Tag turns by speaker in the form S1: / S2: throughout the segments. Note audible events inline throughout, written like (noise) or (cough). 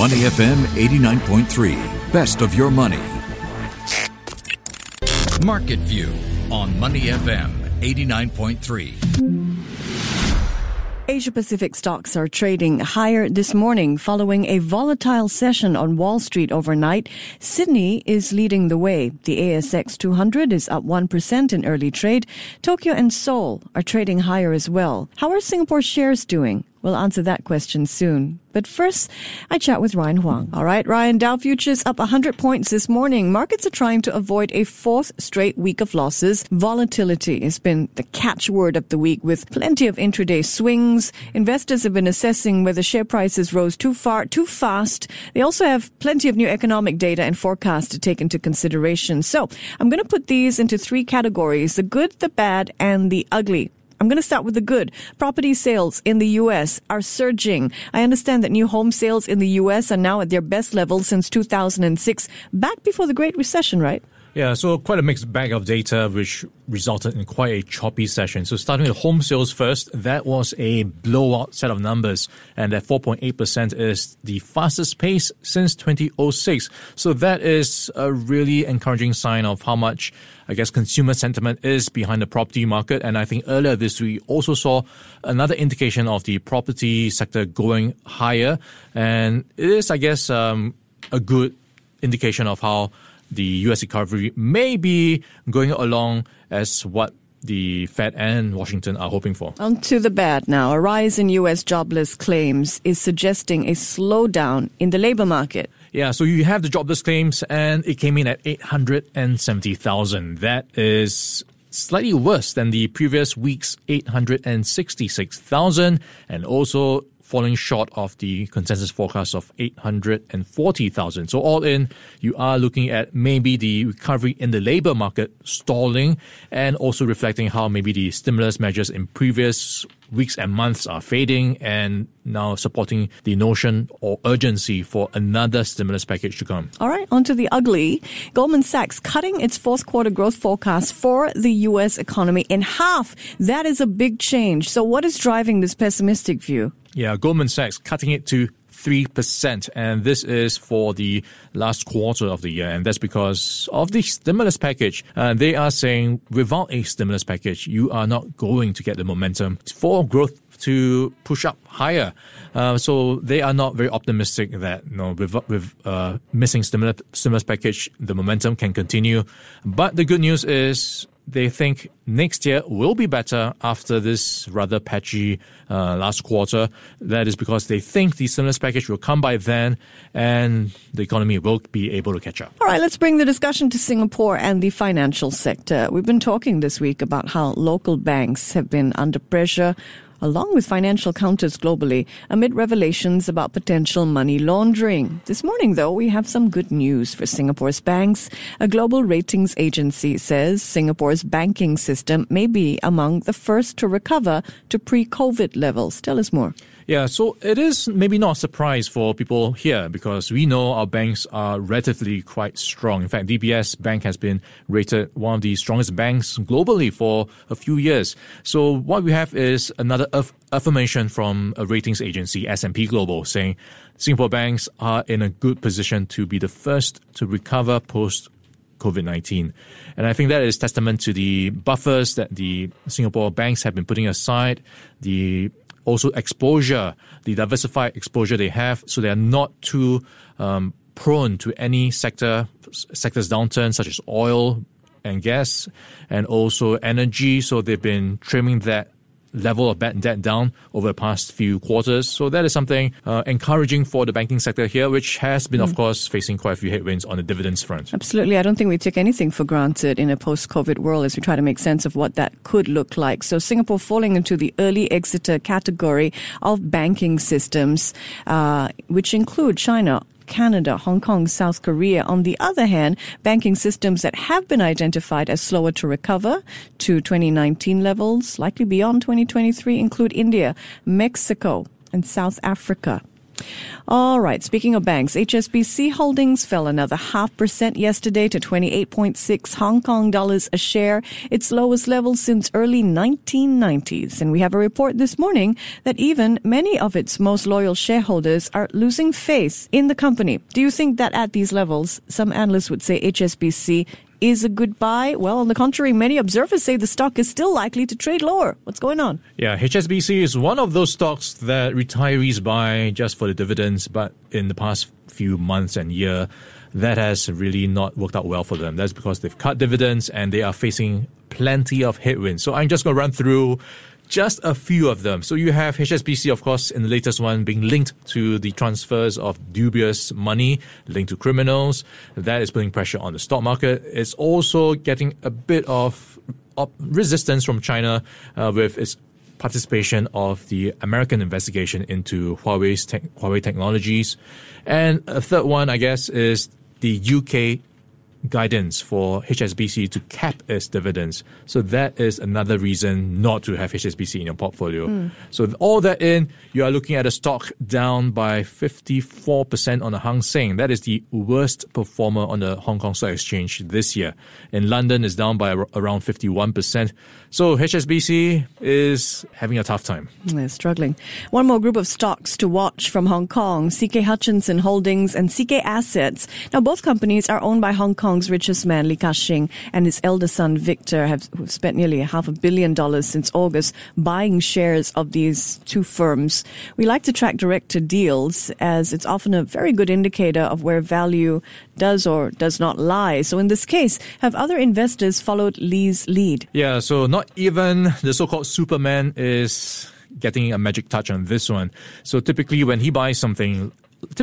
S1: Money FM 89.3. Best of your money. Market View on Money FM 89.3.
S2: Asia Pacific stocks are trading higher this morning following a volatile session on Wall Street overnight. Sydney is leading the way. The ASX 200 is up 1% in early trade. Tokyo and Seoul are trading higher as well. How are Singapore shares doing? We'll answer that question soon. But first, I chat with Ryan Huang. All right, Ryan, Dow futures up 100 points this morning. Markets are trying to avoid a fourth straight week of losses. Volatility has been the catchword of the week with plenty of intraday swings. Investors have been assessing whether share prices rose too far, too fast. They also have plenty of new economic data and forecasts to take into consideration. So I'm going to put these into three categories, the good, the bad, and the ugly. I'm going to start with the good. Property sales in the U.S. are surging. I understand that new home sales in the U.S. are now at their best level since 2006, back before the Great Recession, right?
S3: Yeah, so quite a mixed bag of data, which resulted in quite a choppy session. So starting with home sales first, that was a blowout set of numbers, and that 4.8% is the fastest pace since 2006. So that is a really encouraging sign of how much, I guess, consumer sentiment is behind the property market. And I think earlier this week also saw another indication of the property sector going higher, and it is, I guess, um, a good indication of how the U.S. recovery may be going along as what the Fed and Washington are hoping for.
S2: On to the bad now. A rise in U.S. jobless claims is suggesting a slowdown in the labor market.
S3: Yeah, so you have the jobless claims, and it came in at 870,000. That is slightly worse than the previous week's 866,000, and also falling short of the consensus forecast of 840,000. So all in, you are looking at maybe the recovery in the labor market stalling and also reflecting how maybe the stimulus measures in previous weeks and months are fading and now supporting the notion or urgency for another stimulus package to come.
S2: All right, on to the ugly. Goldman Sachs cutting its fourth quarter growth forecast for the U.S. economy in half. That is a big change. So what is driving this pessimistic view?
S3: Yeah, Goldman Sachs cutting it to 3%. And this is for the last quarter of the year. And that's because of the stimulus package. They are saying without a stimulus package, you are not going to get the momentum for growth to push up higher. Uh, so they are not very optimistic that you know with with uh, missing stimulus stimulus package, the momentum can continue. But the good news is they think next year will be better after this rather patchy uh, last quarter. That is because they think the stimulus package will come by then and the economy will be able to catch up.
S2: All right, let's bring the discussion to Singapore and the financial sector. We've been talking this week about how local banks have been under pressure along with financial counters globally, amid revelations about potential money laundering. This morning, though, we have some good news for Singapore's banks. A global ratings agency says Singapore's banking system may be among the first to recover to pre COVID levels. Tell us more.
S3: Yeah, so it is maybe not a surprise for people here because we know our banks are relatively quite strong. In fact, DBS Bank has been rated one of the strongest banks globally for a few years. So what we have is another aff- affirmation from a ratings agency, S&P Global, saying Singapore banks are in a good position to be the first to recover post COVID 19. And I think that is testament to the buffers that the Singapore banks have been putting aside, the also exposure, the diversified exposure they have, so they are not too um, prone to any sector sectors downturn, such as oil and gas, and also energy. So they've been trimming that level of bad debt down over the past few quarters. So that is something uh, encouraging for the banking sector here, which has been, mm. of course, facing quite a few headwinds on the dividends front.
S2: Absolutely. I don't think we take anything for granted in a post-COVID world as we try to make sense of what that could look like. So Singapore falling into the early exiter category of banking systems, uh, which include China, Canada, Hong Kong, South Korea. On the other hand, banking systems that have been identified as slower to recover to 2019 levels, likely beyond 2023, include India, Mexico, and South Africa. All right. Speaking of banks, HSBC Holdings fell another half percent yesterday to 28.6 Hong Kong dollars a share, its lowest level since early 1990s. And we have a report this morning that even many of its most loyal shareholders are losing faith in the company. Do you think that at these levels, some analysts would say HSBC is a good buy? Well, on the contrary, many observers say the stock is still likely to trade lower. What's going on?
S3: Yeah, HSBC is one of those stocks that retirees buy just for the dividends, but in the past few months and year, that has really not worked out well for them. That's because they've cut dividends and they are facing plenty of headwinds. So I'm just going to run through just a few of them. So you have HSBC, of course, in the latest one being linked to the transfers of dubious money linked to criminals. That is putting pressure on the stock market. It's also getting a bit of resistance from China uh, with its participation of the American investigation into Huawei's te- Huawei technologies. And a third one, I guess, is the UK guidance for HSBC to cap its dividends. So that is another reason not to have HSBC in your portfolio. Mm. So all that in, you are looking at a stock down by 54% on the Hang Seng. That is the worst performer on the Hong Kong Stock Exchange this year. In London, is down by around 51%. So HSBC is having a tough time.
S2: They're struggling. One more group of stocks to watch from Hong Kong, CK Hutchison Holdings and CK Assets. Now both companies are owned by Hong Kong's richest man, Li Ka-shing, and his elder son, Victor, have spent nearly half a billion dollars since August buying shares of these two firms. We like to track director deals as it's often a very good indicator of where value does or does not lie. So in this case, have other investors followed Li's lead?
S3: Yeah, so not even the so-called Superman is getting a magic touch on this one. So typically when he buys something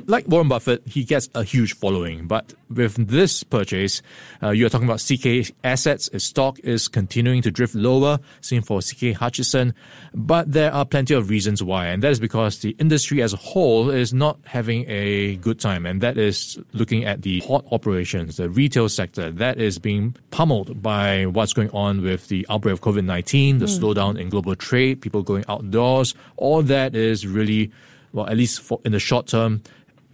S3: like Warren Buffett, he gets a huge following. But with this purchase, uh, you're talking about CK assets. Its stock is continuing to drift lower, same for CK Hutchison. But there are plenty of reasons why. And that is because the industry as a whole is not having a good time. And that is looking at the hot operations, the retail sector that is being pummeled by what's going on with the outbreak of COVID-19, the mm. slowdown in global trade, people going outdoors. All that is really well, at least for in the short term,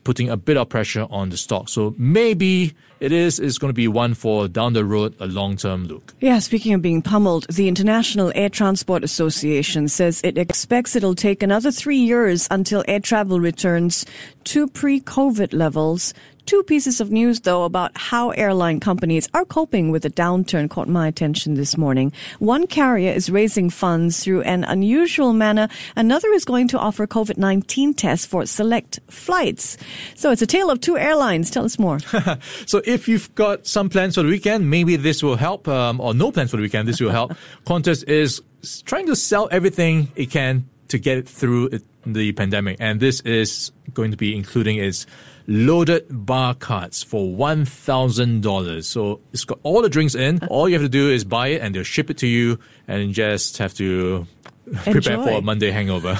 S3: putting a bit of pressure on the stock. So maybe it is is going to be one for down the road, a long term look.
S2: Yeah, speaking of being pummeled, the International Air Transport Association says it expects it'll take another three years until air travel returns to pre COVID levels Two pieces of news, though, about how airline companies are coping with the downturn caught my attention this morning. One carrier is raising funds through an unusual manner. Another is going to offer COVID-19 tests for select flights. So it's a tale of two airlines. Tell us more. (laughs)
S3: so if you've got some plans for the weekend, maybe this will help, um, or no plans for the weekend, this will help. (laughs) Qantas is trying to sell everything it can to get it through the pandemic. And this is going to be including its loaded bar cards for $1,000. So it's got all the drinks in. All you have to do is buy it and they'll ship it to you and just have to prepare for a Monday hangover.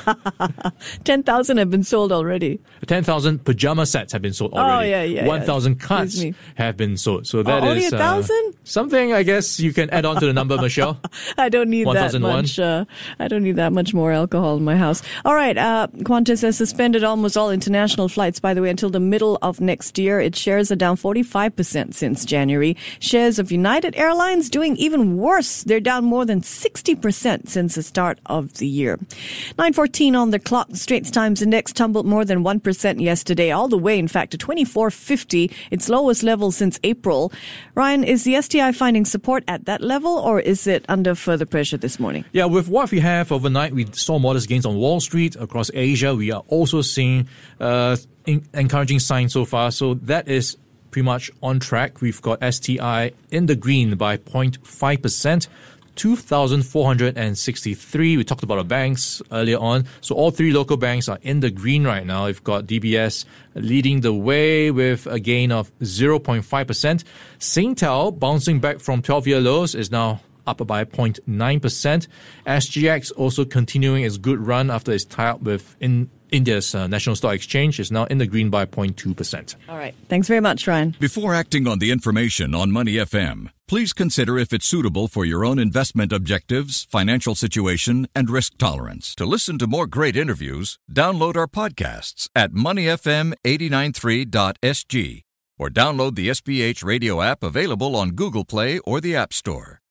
S3: (laughs)
S2: 10,000 have been sold already.
S3: 10,000 pajama sets have been sold
S2: oh,
S3: already.
S2: Oh, yeah, yeah.
S3: 1,000 yeah. cards have been sold. So that
S2: oh,
S3: is
S2: only thousand? Uh,
S3: something I guess you can add on to the number, Michelle. (laughs)
S2: I don't need 1, that much. Uh, I don't need that much more alcohol in my house. All right. Uh, Qantas has suspended almost all international flights, by the way, until the middle of next year. Its shares are down 45% since January. Shares of United Airlines doing even worse. They're down more than 60% since the start of the year. 914 on the clock. Straits Times Index tumbled more than 1% yesterday, all the way, in fact, to 2450, its lowest level since April. Ryan, is the STI finding support at that level or is it under further pressure this morning?
S3: Yeah, with what we have overnight, we saw modest gains on Wall Street across Asia. We are also seeing uh, encouraging signs so far. So that is pretty much on track. We've got STI in the green by 0.5%. 2,463. We talked about the banks earlier on. So all three local banks are in the green right now. We've got DBS leading the way with a gain of 0.5%. Singtel bouncing back from 12 year lows is now up by 0.9%. SGX also continuing its good run after its tie up with in India's uh, national stock exchange is now in the green by 0.2%.
S2: All right. Thanks very much, Ryan.
S1: Before acting on the information on Money FM, please consider if it's suitable for your own investment objectives, financial situation, and risk tolerance. To listen to more great interviews, download our podcasts at moneyfm893.sg or download the SPH radio app available on Google Play or the App Store.